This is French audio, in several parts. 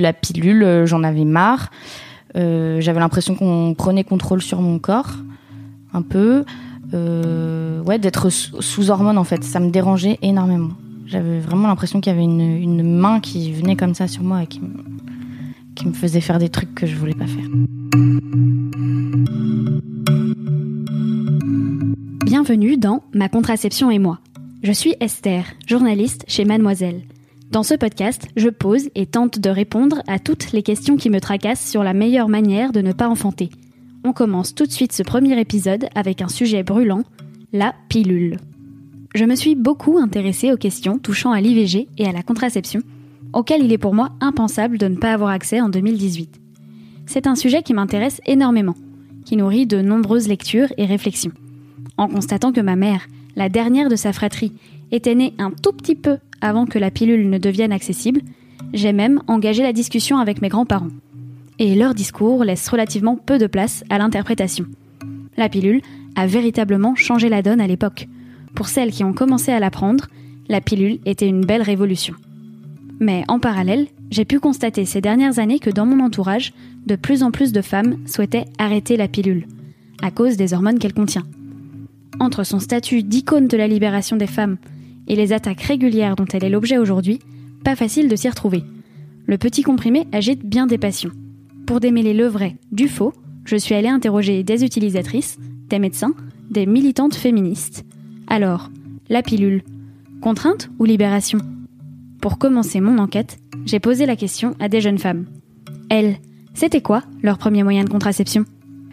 La pilule, euh, j'en avais marre. Euh, J'avais l'impression qu'on prenait contrôle sur mon corps, un peu. Euh, ouais, d'être sous hormones en fait, ça me dérangeait énormément. J'avais vraiment l'impression qu'il y avait une, main qui venait comme ça sur moi et qui me, qui me faisait faire des trucs que je voulais pas faire. Bienvenue dans Ma contraception et moi. Je suis Esther, journaliste chez Mademoiselle. Dans ce podcast, je pose et tente de répondre à toutes les questions qui me tracassent sur la meilleure manière de ne pas enfanter. On commence tout de suite ce premier épisode avec un sujet brûlant, la pilule. Je me suis beaucoup intéressée aux questions touchant à l'IVG et à la contraception, auxquelles il est pour moi impensable de ne pas avoir accès en 2018. C'est un sujet qui m'intéresse énormément, qui nourrit de nombreuses lectures et réflexions. En constatant que ma mère, la dernière de sa fratrie, était née un tout petit peu avant que la pilule ne devienne accessible, j'ai même engagé la discussion avec mes grands-parents et leur discours laisse relativement peu de place à l'interprétation. La pilule a véritablement changé la donne à l'époque. Pour celles qui ont commencé à la prendre, la pilule était une belle révolution. Mais en parallèle, j'ai pu constater ces dernières années que dans mon entourage, de plus en plus de femmes souhaitaient arrêter la pilule, à cause des hormones qu'elle contient. Entre son statut d'icône de la libération des femmes et les attaques régulières dont elle est l'objet aujourd'hui, pas facile de s'y retrouver. Le petit comprimé agite bien des passions. Pour démêler le vrai du faux, je suis allée interroger des utilisatrices, des médecins, des militantes féministes. Alors, la pilule, contrainte ou libération? Pour commencer mon enquête, j'ai posé la question à des jeunes femmes. Elles, c'était quoi leur premier moyen de contraception?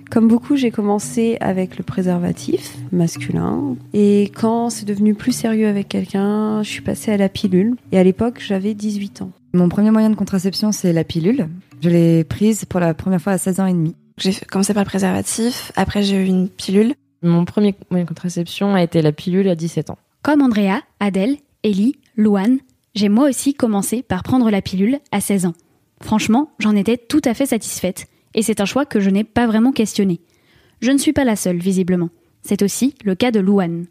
Comme beaucoup, j'ai commencé avec le préservatif masculin. Et quand c'est devenu plus sérieux avec quelqu'un, je suis passée à la pilule. Et à l'époque, j'avais 18 ans. Mon premier moyen de contraception, c'est la pilule. Je l'ai prise pour la première fois à 16 ans et demi. J'ai commencé par le préservatif, après j'ai eu une pilule. Mon premier moyen de contraception a été la pilule à 17 ans. Comme Andrea, Adèle, Ellie, Louane, j'ai moi aussi commencé par prendre la pilule à 16 ans. Franchement, j'en étais tout à fait satisfaite, et c'est un choix que je n'ai pas vraiment questionné. Je ne suis pas la seule, visiblement. C'est aussi le cas de Louane.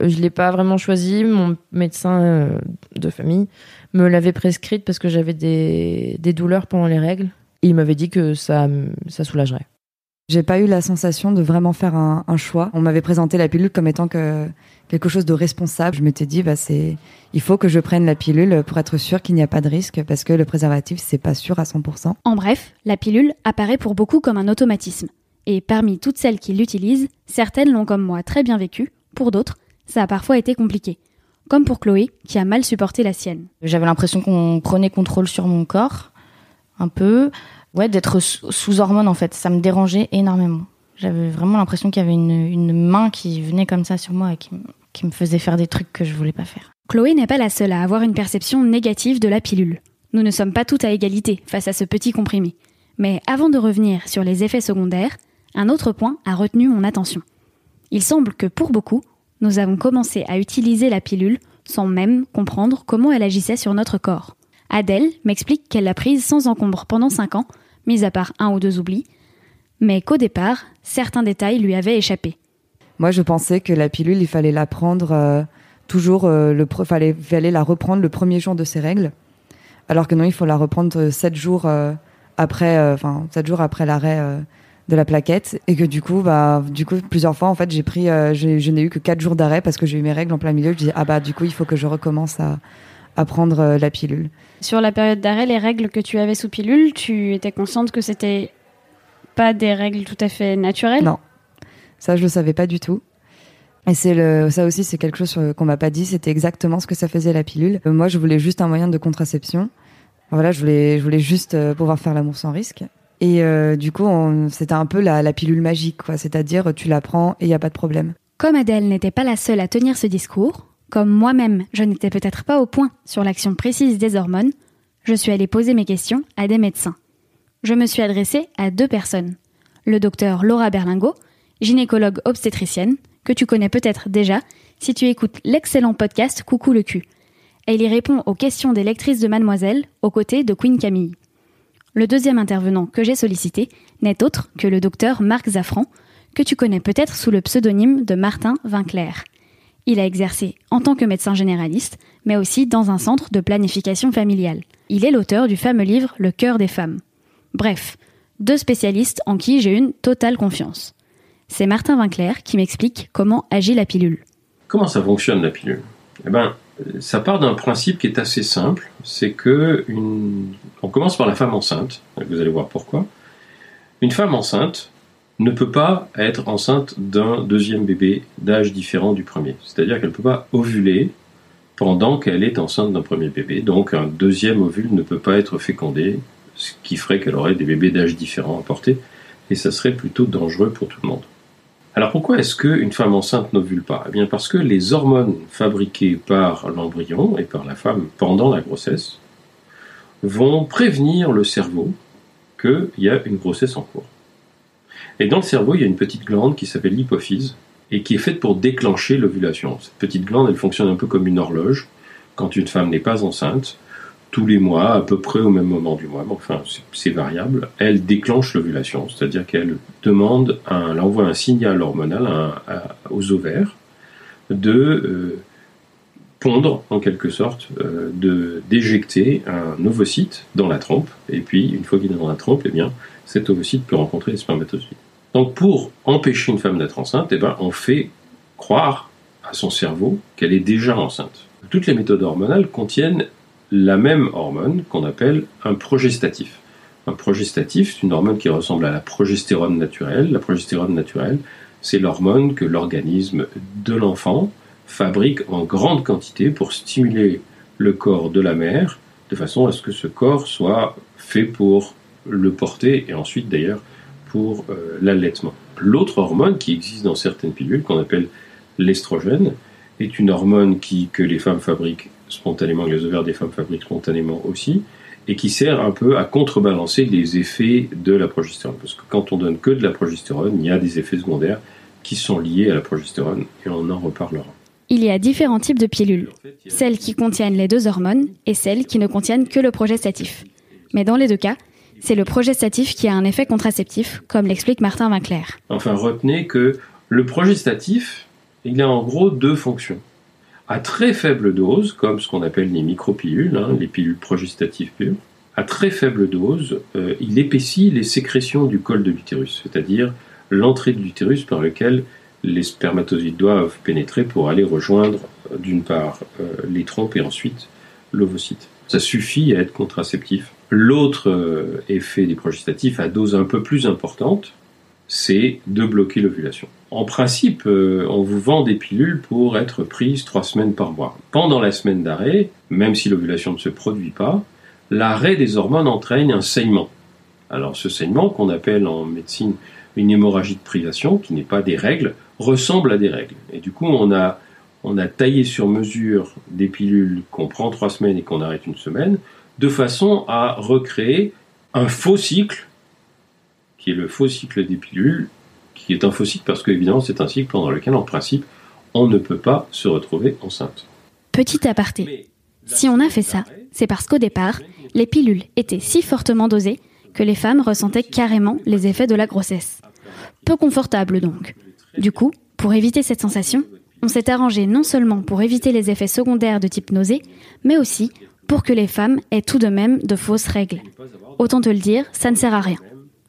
Euh, je ne l'ai pas vraiment choisi. Mon médecin euh, de famille me l'avait prescrite parce que j'avais des, douleurs pendant les règles. Et il m'avait dit que ça, ça soulagerait. J'ai pas eu la sensation de vraiment faire un, choix. On m'avait présenté la pilule comme étant que quelque chose de responsable. Je m'étais dit, bah c'est, il faut que je prenne la pilule pour être sûr qu'il n'y a pas de risque parce que le préservatif c'est pas sûr à 100%. En bref, la pilule apparaît pour beaucoup comme un automatisme. Et parmi toutes celles qui l'utilisent, certaines l'ont comme moi très bien vécu. Pour d'autres, ça a parfois été compliqué. Comme pour Chloé, qui a mal supporté la sienne. J'avais l'impression qu'on prenait contrôle sur mon corps, un peu. Ouais, d'être sous hormones en fait. Ça me dérangeait énormément. J'avais vraiment l'impression qu'il y avait une, main qui venait comme ça sur moi et qui, qui me faisait faire des trucs que je voulais pas faire. Chloé n'est pas la seule à avoir une perception négative de la pilule. Nous ne sommes pas toutes à égalité face à ce petit comprimé. Mais avant de revenir sur les effets secondaires, un autre point a retenu mon attention. Il semble que pour beaucoup, nous avons commencé à utiliser la pilule sans même comprendre comment elle agissait sur notre corps. Adèle m'explique qu'elle l'a prise sans encombre pendant 5 ans, mis à part un ou deux oublis, mais qu'au départ, certains détails lui avaient échappé. Moi, je pensais que la pilule, il fallait la prendre euh, toujours, euh, fallait, fallait la reprendre le premier jour de ses règles, alors que non, il faut la reprendre 7 jours euh, après, enfin 7 jours après l'arrêt de la plaquette. Et que du coup bah du coup plusieurs fois en fait j'ai pris euh, je n'ai eu que quatre jours d'arrêt parce que j'ai eu mes règles en plein milieu. Je disais ah bah du coup il faut que je recommence à, à prendre euh, la pilule sur la période d'arrêt les règles que tu avais sous pilule tu étais consciente que c'était pas des règles tout à fait naturelles? Non ça je le savais pas du tout et c'est le, ça aussi, c'est quelque chose qu'on m'a pas dit. C'était exactement ce que ça faisait la pilule. Euh, moi, je voulais juste un moyen de contraception. Voilà, je voulais, je voulais juste pouvoir faire l'amour sans risque. Et euh, du coup, c'était un peu la, pilule magique, quoi. C'est-à-dire, tu la prends et il n'y a pas de problème. Comme Adèle n'était pas la seule à tenir ce discours, Comme moi-même, je n'étais peut-être pas au point sur l'action précise des hormones, je suis allée poser mes questions à des médecins. Je me suis adressée à deux personnes. Le docteur Laura Berlingo, gynécologue obstétricienne, que tu connais peut-être déjà si tu écoutes l'excellent podcast Coucou le cul. Elle y répond aux questions des lectrices de Mademoiselle aux côtés de Queen Camille. Le deuxième intervenant que j'ai sollicité n'est autre que le docteur Marc Zaffran, que tu connais peut-être sous le pseudonyme de Martin Vinclair. Il a exercé en tant que médecin généraliste, mais aussi dans un centre de planification familiale. Il est l'auteur du fameux livre Le cœur des femmes. Bref, deux spécialistes en qui j'ai une totale confiance. C'est Martin Vinclair qui m'explique comment agit la pilule. Comment ça fonctionne la pilule? Eh ben, ça part d'un principe qui est assez simple, c'est que on commence par la femme enceinte. Vous allez voir pourquoi. Une femme enceinte ne peut pas être enceinte d'un deuxième bébé d'âge différent du premier. C'est-à-dire qu'elle ne peut pas ovuler pendant qu'elle est enceinte d'un premier bébé. Donc un deuxième ovule ne peut pas être fécondé, ce qui ferait qu'elle aurait des bébés d'âge différent à porter, et ça serait plutôt dangereux pour tout le monde. Alors pourquoi est-ce qu'une femme enceinte n'ovule pas? Eh bien parce que les hormones fabriquées par l'embryon et par la femme pendant la grossesse vont prévenir le cerveau qu'il y a une grossesse en cours. Et dans le cerveau, il y a une petite glande qui s'appelle l'hypophyse et qui est faite pour déclencher l'ovulation. Cette petite glande, elle fonctionne un peu comme une horloge. Quand une femme n'est pas enceinte, tous les mois, à peu près au même moment du mois, enfin c'est variable, elle déclenche l'ovulation, c'est-à-dire qu'elle demande, elle envoie un signal hormonal aux ovaires de euh, pondre en quelque sorte, euh, de d'éjecter un ovocyte dans la trompe, et puis une fois qu'il est dans la trompe, eh bien cet ovocyte peut rencontrer les spermatozoïdes. Donc pour empêcher une femme d'être enceinte, eh ben, on fait croire à son cerveau qu'elle est déjà enceinte. Toutes les méthodes hormonales contiennent la même hormone qu'on appelle un progestatif. Un progestatif, c'est une hormone qui ressemble à la progestérone naturelle. La progestérone naturelle, c'est l'hormone que l'organisme de l'enfant fabrique en grande quantité pour stimuler le corps de la mère, de façon à ce que ce corps soit fait pour le porter et ensuite d'ailleurs pour euh, l'allaitement. L'autre hormone qui existe dans certaines pilules, qu'on appelle l'estrogène, est une hormone qui, que les femmes fabriquent spontanément, les ovaires des femmes fabriquent spontanément aussi, et qui sert un peu à contrebalancer les effets de la progestérone. Parce que quand on donne que de la progestérone, il y a des effets secondaires qui sont liés à la progestérone, et on en reparlera. Il y a différents types de pilules, celles qui contiennent les deux hormones et celles qui ne contiennent que le progestatif. Mais dans les deux cas, c'est le progestatif qui a un effet contraceptif, comme l'explique Martin Vinclair. Enfin, retenez que le progestatif, il a en gros deux fonctions. À très faible dose, comme ce qu'on appelle les micropilules, hein, les pilules progestatives pures, à très faible dose, euh, il épaissit les sécrétions du col de l'utérus, c'est-à-dire l'entrée de l'utérus par lequel les spermatozoïdes doivent pénétrer pour aller rejoindre euh, d'une part euh, les trompes et ensuite l'ovocyte. Ça suffit à être contraceptif. L'autre euh, effet des progestatifs à dose un peu plus importante, c'est de bloquer l'ovulation. En principe, euh, on vous vend des pilules pour être prises trois semaines par mois. Pendant la semaine d'arrêt, même si l'ovulation ne se produit pas, l'arrêt des hormones entraîne un saignement. Alors ce saignement, qu'on appelle en médecine une hémorragie de privation, qui n'est pas des règles, ressemble à des règles. Et du coup, on a, on a taillé sur mesure des pilules qu'on prend trois semaines et qu'on arrête une semaine de façon à recréer un faux cycle, qui est le faux cycle des pilules, qui est un faux cycle parce qu'évidemment c'est un cycle pendant lequel en principe on ne peut pas se retrouver enceinte. Petit aparté. Si on a fait ça, c'est parce qu'au départ, les pilules étaient si fortement dosées que les femmes ressentaient carrément les effets de la grossesse. Peu confortable donc. Du coup, pour éviter cette sensation, on s'est arrangé non seulement pour éviter les effets secondaires de type nausée, mais aussi pour que les femmes aient tout de même de fausses règles. Autant te le dire, ça ne sert à rien.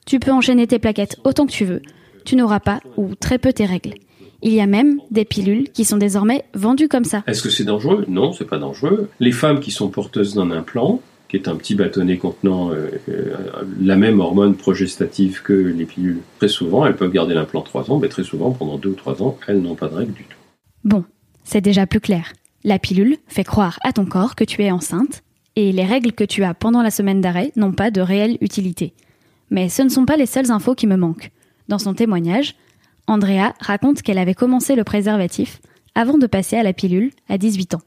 Tu peux enchaîner tes plaquettes autant que tu veux, tu n'auras pas ou très peu tes règles. Il y a même des pilules qui sont désormais vendues comme ça. Est-ce que c'est dangereux? Non, c'est pas dangereux. Les femmes qui sont porteuses d'un implant, qui est un petit bâtonnet contenant euh, euh, la même hormone progestative que les pilules, très souvent, elles peuvent garder l'implant 3 ans, mais très souvent, pendant 2 ou 3 ans, elles n'ont pas de règles du tout. Bon, c'est déjà plus clair. La pilule fait croire à ton corps que tu es enceinte, et les règles que tu as pendant la semaine d'arrêt n'ont pas de réelle utilité. Mais ce ne sont pas les seules infos qui me manquent. Dans son témoignage, Andrea raconte qu'elle avait commencé le préservatif avant de passer à la pilule à 18 ans.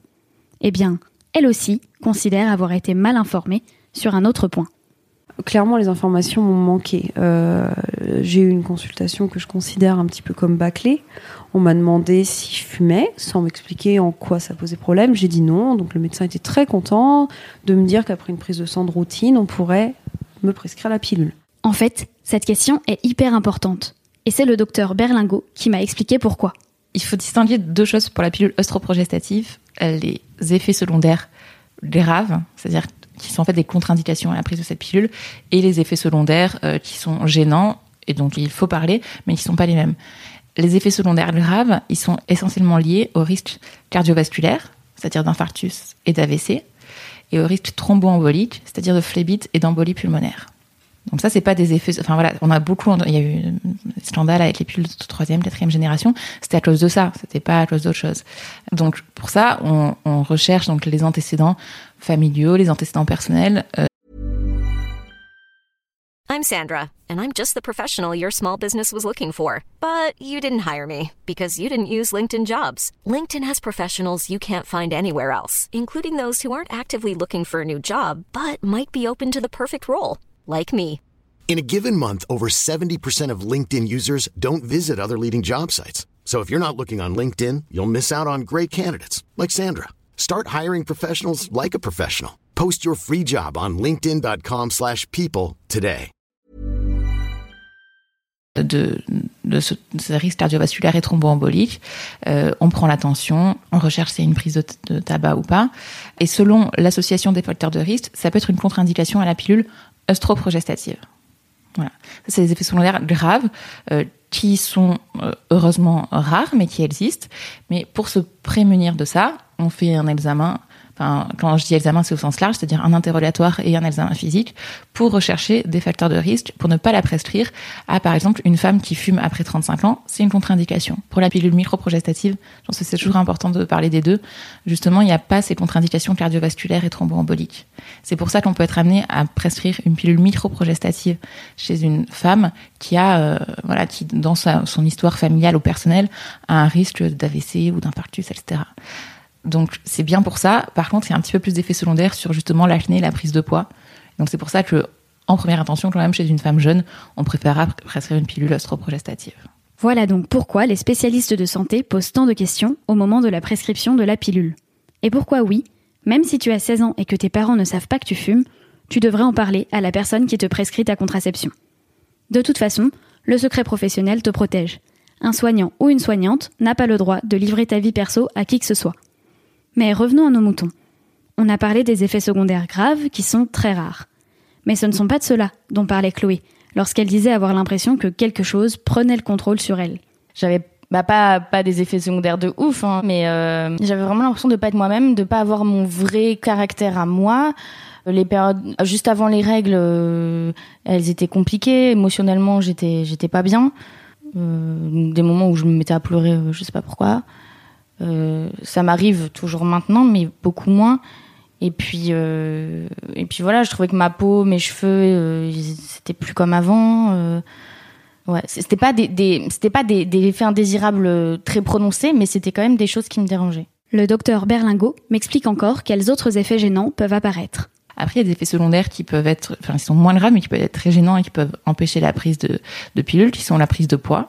Eh bien, elle aussi considère avoir été mal informée sur un autre point. Clairement, les informations m'ont manqué. Euh, j'ai eu une consultation que je considère un petit peu comme bâclée. On m'a demandé si je fumais, sans m'expliquer en quoi ça posait problème. J'ai dit non. Donc le médecin était très content de me dire qu'après une prise de sang de routine, on pourrait me prescrire la pilule. En fait, cette question est hyper importante. Et c'est le docteur Berlingot qui m'a expliqué pourquoi. Il faut distinguer deux choses pour la pilule œstroprogestative. Les effets secondaires graves, c'est-à-dire qui sont en fait des contre-indications à la prise de cette pilule, et les effets secondaires euh, qui sont gênants et dont il faut parler, mais qui ne sont pas les mêmes. Les effets secondaires graves, ils sont essentiellement liés au risque cardiovasculaire, c'est-à-dire d'infarctus et d'AVC, et au risque thromboembolique, c'est-à-dire de phlébite et d'embolie pulmonaire. Donc ça, c'est pas des effets. Enfin voilà, on a beaucoup. Il y a eu des scandales avec les pilules de troisième, quatrième génération. C'était à cause de ça. C'était pas à cause d'autre chose. Donc pour ça, on, on, recherche donc les antécédents familiaux, les antécédents personnels. Euh... I'm Sandra, and I'm just the professional your small business was looking for. But you didn't hire me because you didn't use LinkedIn Jobs. LinkedIn has professionals you can't find anywhere else, including those who aren't actively looking for a new job but might be open to the perfect role, like me. In a given month, over 70% of LinkedIn users don't visit other leading job sites. So if you're not looking on LinkedIn, you'll miss out on great candidates like Sandra. Start hiring professionals like a professional. Post your free job on linkedin.com/people today. De, de ce, ce, risque cardiovasculaire et thromboembolique, euh, on prend l'attention, on recherche si c'est une prise de, de, tabac ou pas. Et selon l'association des facteurs de risque, ça peut être une contre-indication à la pilule œstroprogestative. Voilà. C'est des effets secondaires graves euh, qui sont euh, heureusement rares, mais qui existent. Mais pour se prémunir de ça, on fait un examen Enfin, quand je dis examen, c'est au sens large, c'est-à-dire un interrogatoire et un examen physique pour rechercher des facteurs de risque pour ne pas la prescrire à, par exemple, une femme qui fume après 35 ans. C'est une contre-indication. Pour la pilule microprogestative, je pense que c'est toujours important de parler des deux. Justement, il n'y a pas ces contre-indications cardiovasculaires et thromboemboliques. C'est pour ça qu'on peut être amené à prescrire une pilule microprogestative chez une femme qui a, euh, voilà, qui, dans sa, son histoire familiale ou personnelle, a un risque d'AVC ou d'infarctus, etc. Donc c'est bien pour ça. Par contre, il y a un petit peu plus d'effets secondaires sur justement l'acné et la prise de poids. Donc c'est pour ça que, en première intention, quand même chez une femme jeune, on préférera prescrire une pilule œstroprogestative. Voilà donc pourquoi les spécialistes de santé posent tant de questions au moment de la prescription de la pilule. Et pourquoi oui, même si tu as 16 ans et que tes parents ne savent pas que tu fumes, tu devrais en parler à la personne qui te prescrit ta contraception. De toute façon, le secret professionnel te protège. Un soignant ou une soignante n'a pas le droit de livrer ta vie perso à qui que ce soit. Mais revenons à nos moutons. On a parlé des effets secondaires graves qui sont très rares. Mais ce ne sont pas de cela dont parlait Chloé lorsqu'elle disait avoir l'impression que quelque chose prenait le contrôle sur elle. J'avais bah pas pas des effets secondaires de ouf hein, mais euh, j'avais vraiment l'impression de pas être moi-même, de pas avoir mon vrai caractère à moi. Les périodes juste avant les règles, euh, elles étaient compliquées. Émotionnellement, j'étais j'étais pas bien. Euh, des moments où je me mettais à pleurer, euh, je sais pas pourquoi. Euh, ça m'arrive toujours maintenant, mais beaucoup moins. Et puis, euh, et puis voilà, je trouvais que ma peau, mes cheveux, euh, c'était plus comme avant. Euh, ouais, c'était pas des, des c'était pas des, des, effets indésirables très prononcés, mais c'était quand même des choses qui me dérangeaient. Le docteur Berlingot m'explique encore quels autres effets gênants peuvent apparaître. Après, il y a des effets secondaires qui peuvent être, enfin, ils sont moins graves, mais qui peuvent être très gênants et qui peuvent empêcher la prise de, de pilules, qui sont la prise de poids.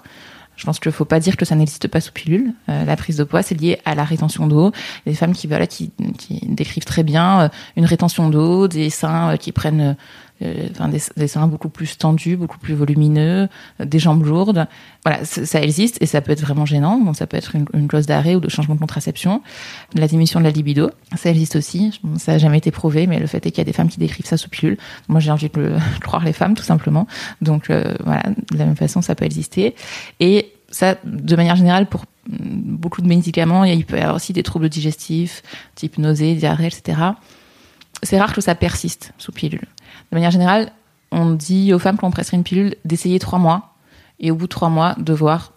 Je pense qu'il faut pas dire que ça n'existe pas sous pilule. Euh, la prise de poids, c'est lié à la rétention d'eau. Des femmes qui, voilà, qui, qui décrivent très bien euh, une rétention d'eau, des seins euh, qui prennent enfin, des, des, seins beaucoup plus tendus, beaucoup plus volumineux, euh, des jambes lourdes. Voilà, ça existe et ça peut être vraiment gênant. Donc ça peut être une, une clause d'arrêt ou de changement de contraception. La diminution de la libido, ça existe aussi. Ça n'a jamais été prouvé, mais le fait est qu'il y a des femmes qui décrivent ça sous pilule. Moi, j'ai envie de le, croire les femmes, tout simplement. Donc euh, voilà, de la même façon, ça peut exister. Et ça, de manière générale, pour beaucoup de médicaments, il peut y avoir aussi des troubles digestifs, type nausée, diarrhée, etc. C'est rare que ça persiste sous pilule. De manière générale, on dit aux femmes qu'on prescrit une pilule d'essayer trois mois et au bout de trois mois de voir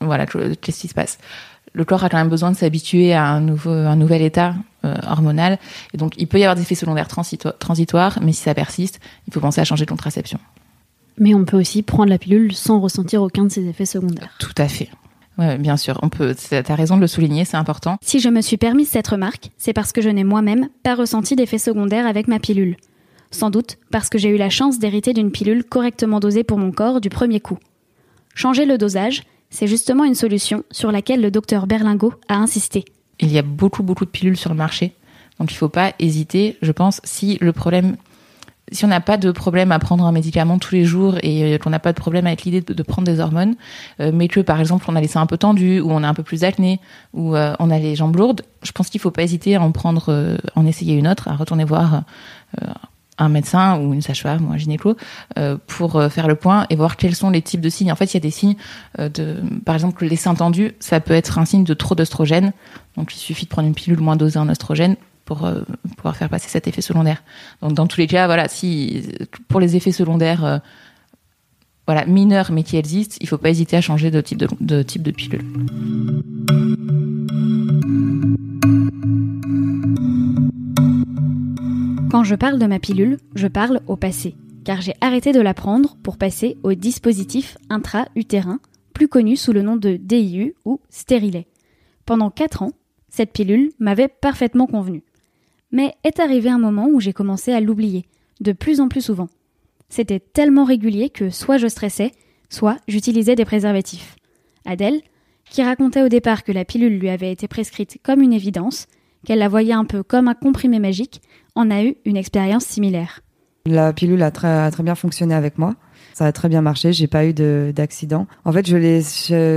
voilà qu'est-ce qui se passe. Le corps a quand même besoin de s'habituer à un nouveau un nouvel état euh, hormonal et donc il peut y avoir des effets secondaires transito transitoires, mais si ça persiste, il faut penser à changer de contraception. Mais on peut aussi prendre la pilule sans ressentir aucun de ces effets secondaires. Tout à fait. Ouais, bien sûr, on peut. T'as raison de le souligner, c'est important. Si je me suis permis cette remarque, c'est parce que je n'ai moi-même pas ressenti d'effet secondaire avec ma pilule. Sans doute parce que j'ai eu la chance d'hériter d'une pilule correctement dosée pour mon corps du premier coup. Changer le dosage, c'est justement une solution sur laquelle le docteur Berlingot a insisté. Il y a beaucoup, beaucoup de pilules sur le marché. Donc il ne faut pas hésiter, je pense, si le problème si on n'a pas de problème à prendre un médicament tous les jours et qu'on n'a pas de problème avec l'idée de, prendre des hormones, euh, mais que par exemple on a les seins un peu tendus ou on a un peu plus acné ou euh, on a les jambes lourdes, je pense qu'il faut pas hésiter à en prendre, euh, en essayer une autre, à retourner voir un médecin ou une sage-femme ou un gynéco pour faire le point et voir quels sont les types de signes. En fait, il y a des signes de, par exemple, les seins tendus, ça peut être un signe de trop d'oestrogène. Donc, il suffit de prendre une pilule moins dosée en oestrogène pour euh, pouvoir faire passer cet effet secondaire. Donc dans tous les cas, voilà, si pour les effets secondaires euh, voilà, mineurs mais qui existent, il ne faut pas hésiter à changer de type de pilule. Quand je parle de ma pilule, je parle au passé, car j'ai arrêté de la prendre pour passer au dispositif intra-utérin, plus connu sous le nom de DIU ou stérilet. Pendant 4 ans, cette pilule m'avait parfaitement convenu. Mais est arrivé un moment où j'ai commencé à l'oublier, de plus en plus souvent. C'était tellement régulier que soit je stressais, soit j'utilisais des préservatifs. Adèle, qui racontait au départ que la pilule lui avait été prescrite comme une évidence, qu'elle la voyait un peu comme un comprimé magique, en a eu une expérience similaire. La pilule a très, très bien fonctionné avec moi. Ça a très bien marché. J'ai pas eu d'accident. En fait, je l'ai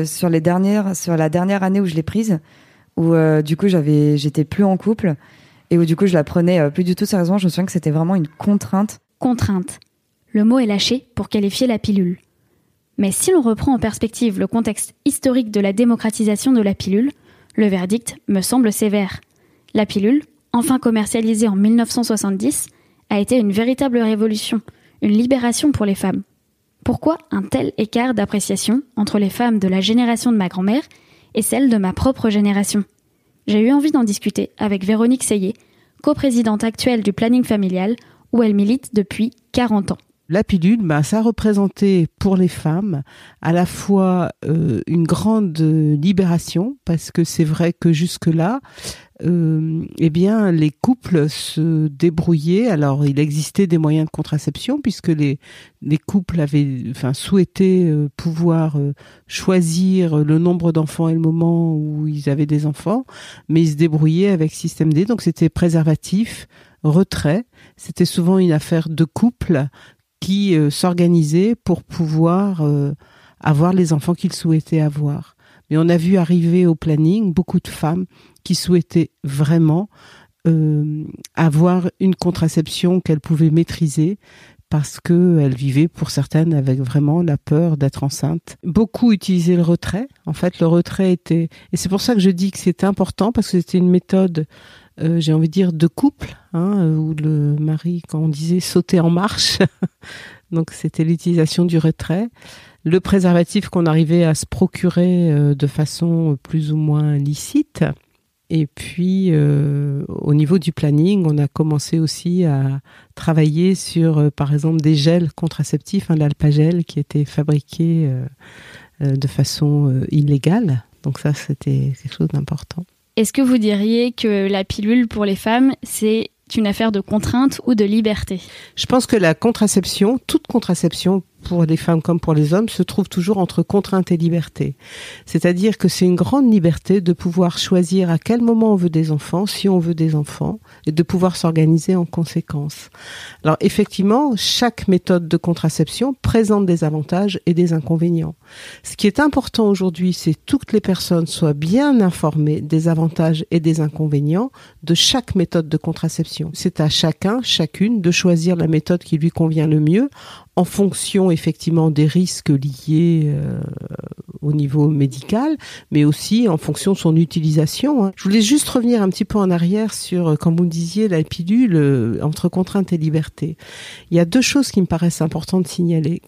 sur les dernières, sur la dernière année où je l'ai prise, où euh, du coup j'avais, j'étais plus en couple et où du coup je la prenais euh, plus du tout sérieusement. Je me souviens que c'était vraiment une contrainte. Contrainte. Le mot est lâché pour qualifier la pilule. Mais si l'on reprend en perspective le contexte historique de la démocratisation de la pilule, le verdict me semble sévère. La pilule, enfin commercialisée en 1970, a été une véritable révolution, une libération pour les femmes. Pourquoi un tel écart d'appréciation entre les femmes de la génération de ma grand-mère et celle de ma propre génération? J'ai eu envie d'en discuter avec Véronique Seyé, coprésidente actuelle du planning familial, où elle milite depuis 40 ans. La pilule, bah, ça représentait pour les femmes à la fois euh, une grande libération, parce que c'est vrai que jusque-là, euh, eh bien, les couples se débrouillaient. Alors, il existait des moyens de contraception puisque les, les couples avaient, enfin, souhaité euh, pouvoir euh, choisir le nombre d'enfants et le moment où ils avaient des enfants, mais ils se débrouillaient avec système D. Donc, c'était préservatif, retrait. C'était souvent une affaire de couple qui euh, s'organisaient pour pouvoir avoir les enfants qu'ils souhaitaient avoir. Mais on a vu arriver au planning beaucoup de femmes qui souhaitaient vraiment euh, avoir une contraception qu'elles pouvaient maîtriser parce qu'elles vivaient pour certaines avec vraiment la peur d'être enceinte. Beaucoup utilisaient le retrait. En fait, le retrait était... Et c'est pour ça que je dis que c'était important parce que c'était une méthode, euh, j'ai envie de dire, de couple, hein, où le mari, quand on disait sauter en marche, donc c'était l'utilisation du retrait le préservatif qu'on arrivait à se procurer euh, de façon plus ou moins licite. Et puis, euh, au niveau du planning, on a commencé aussi à travailler sur, euh, par exemple, des gels contraceptifs, hein, l'alpagel qui était fabriqué de façon illégale. Donc ça, c'était quelque chose d'important. Est-ce que vous diriez que la pilule pour les femmes, c'est une affaire de contrainte ou de liberté? Je pense que la contraception, toute contraception pour les femmes comme pour les hommes, se trouve toujours entre contrainte et liberté. C'est-à-dire que c'est une grande liberté de pouvoir choisir à quel moment on veut des enfants, si on veut des enfants, et de pouvoir s'organiser en conséquence. Alors effectivement, chaque méthode de contraception présente des avantages et des inconvénients. Ce qui est important aujourd'hui, c'est que toutes les personnes soient bien informées des avantages et des inconvénients de chaque méthode de contraception. C'est à chacun, chacune, de choisir la méthode qui lui convient le mieux en fonction effectivement des risques liés euh, au niveau médical, mais aussi en fonction de son utilisation. Hein. Je voulais juste revenir un petit peu en arrière sur, comme euh, vous me disiez, la pilule euh, entre contrainte et liberté. Il y a deux choses qui me paraissent importantes de signaler.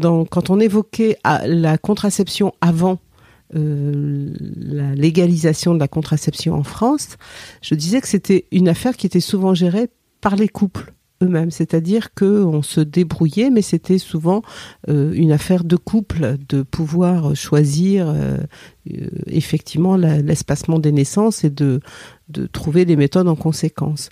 Quand on évoquait ah, la contraception avant la légalisation de la contraception en France, je disais que c'était une affaire qui était souvent gérée par les couples eux-mêmes, c'est-à-dire que on se débrouillait, mais c'était souvent euh, une affaire de couple de pouvoir choisir euh, euh, effectivement l'espacement des naissances et de, de trouver des méthodes en conséquence.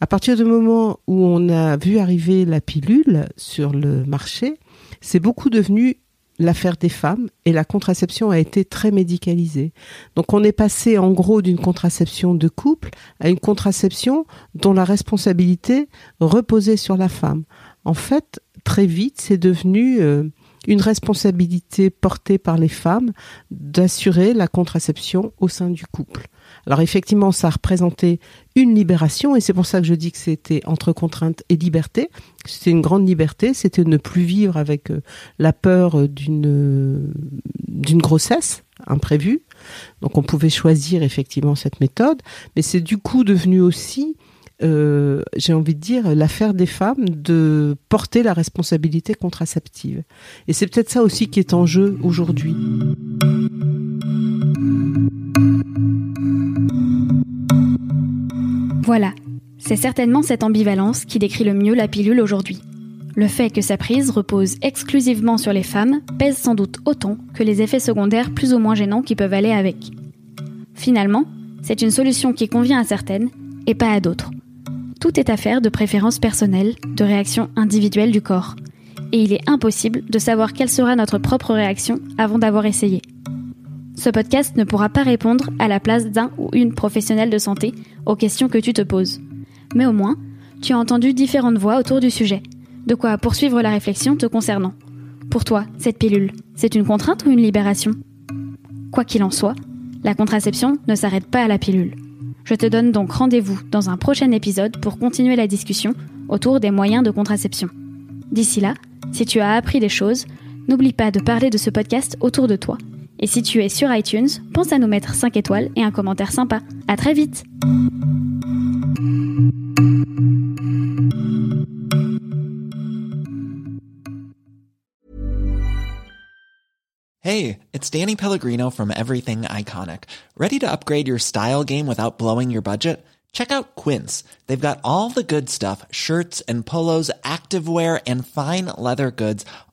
À partir du moment où on a vu arriver la pilule sur le marché, c'est beaucoup devenu l'affaire des femmes et la contraception a été très médicalisée. Donc on est passé en gros d'une contraception de couple à une contraception dont la responsabilité reposait sur la femme. En fait, très vite, c'est devenu euh, une responsabilité portée par les femmes d'assurer la contraception au sein du couple. Alors effectivement, ça a représenté une libération et c'est pour ça que je dis que c'était entre contrainte et liberté. C'était une grande liberté, c'était ne plus vivre avec euh, la peur d'une d'une grossesse imprévue. Donc on pouvait choisir effectivement cette méthode, mais c'est du coup devenu aussi euh, j'ai envie de dire, l'affaire des femmes de porter la responsabilité contraceptive. Et c'est peut-être ça aussi qui est en jeu aujourd'hui. Voilà, c'est certainement cette ambivalence qui décrit le mieux la pilule aujourd'hui. Le fait que sa prise repose exclusivement sur les femmes pèse sans doute autant que les effets secondaires plus ou moins gênants qui peuvent aller avec. Finalement, c'est une solution qui convient à certaines et pas à d'autres. Tout est affaire de préférences personnelles, de réactions individuelles du corps. Et il est impossible de savoir quelle sera notre propre réaction avant d'avoir essayé. Ce podcast ne pourra pas répondre à la place d'un ou une professionnelle de santé aux questions que tu te poses. Mais au moins, tu as entendu différentes voix autour du sujet, de quoi poursuivre la réflexion te concernant. Pour toi, cette pilule, c'est une contrainte ou une libération? Quoi qu'il en soit, la contraception ne s'arrête pas à la pilule. Je te donne donc rendez-vous dans un prochain épisode pour continuer la discussion autour des moyens de contraception. D'ici là, si tu as appris des choses, n'oublie pas de parler de ce podcast autour de toi et si tu es sur iTunes, pense à nous mettre 5 étoiles et un commentaire sympa. À très vite! Hey, it's Danny Pellegrino from Everything Iconic. Ready to upgrade your style game without blowing your budget? Check out Quince. They've got all the good stuff shirts and polos, activewear, and fine leather goods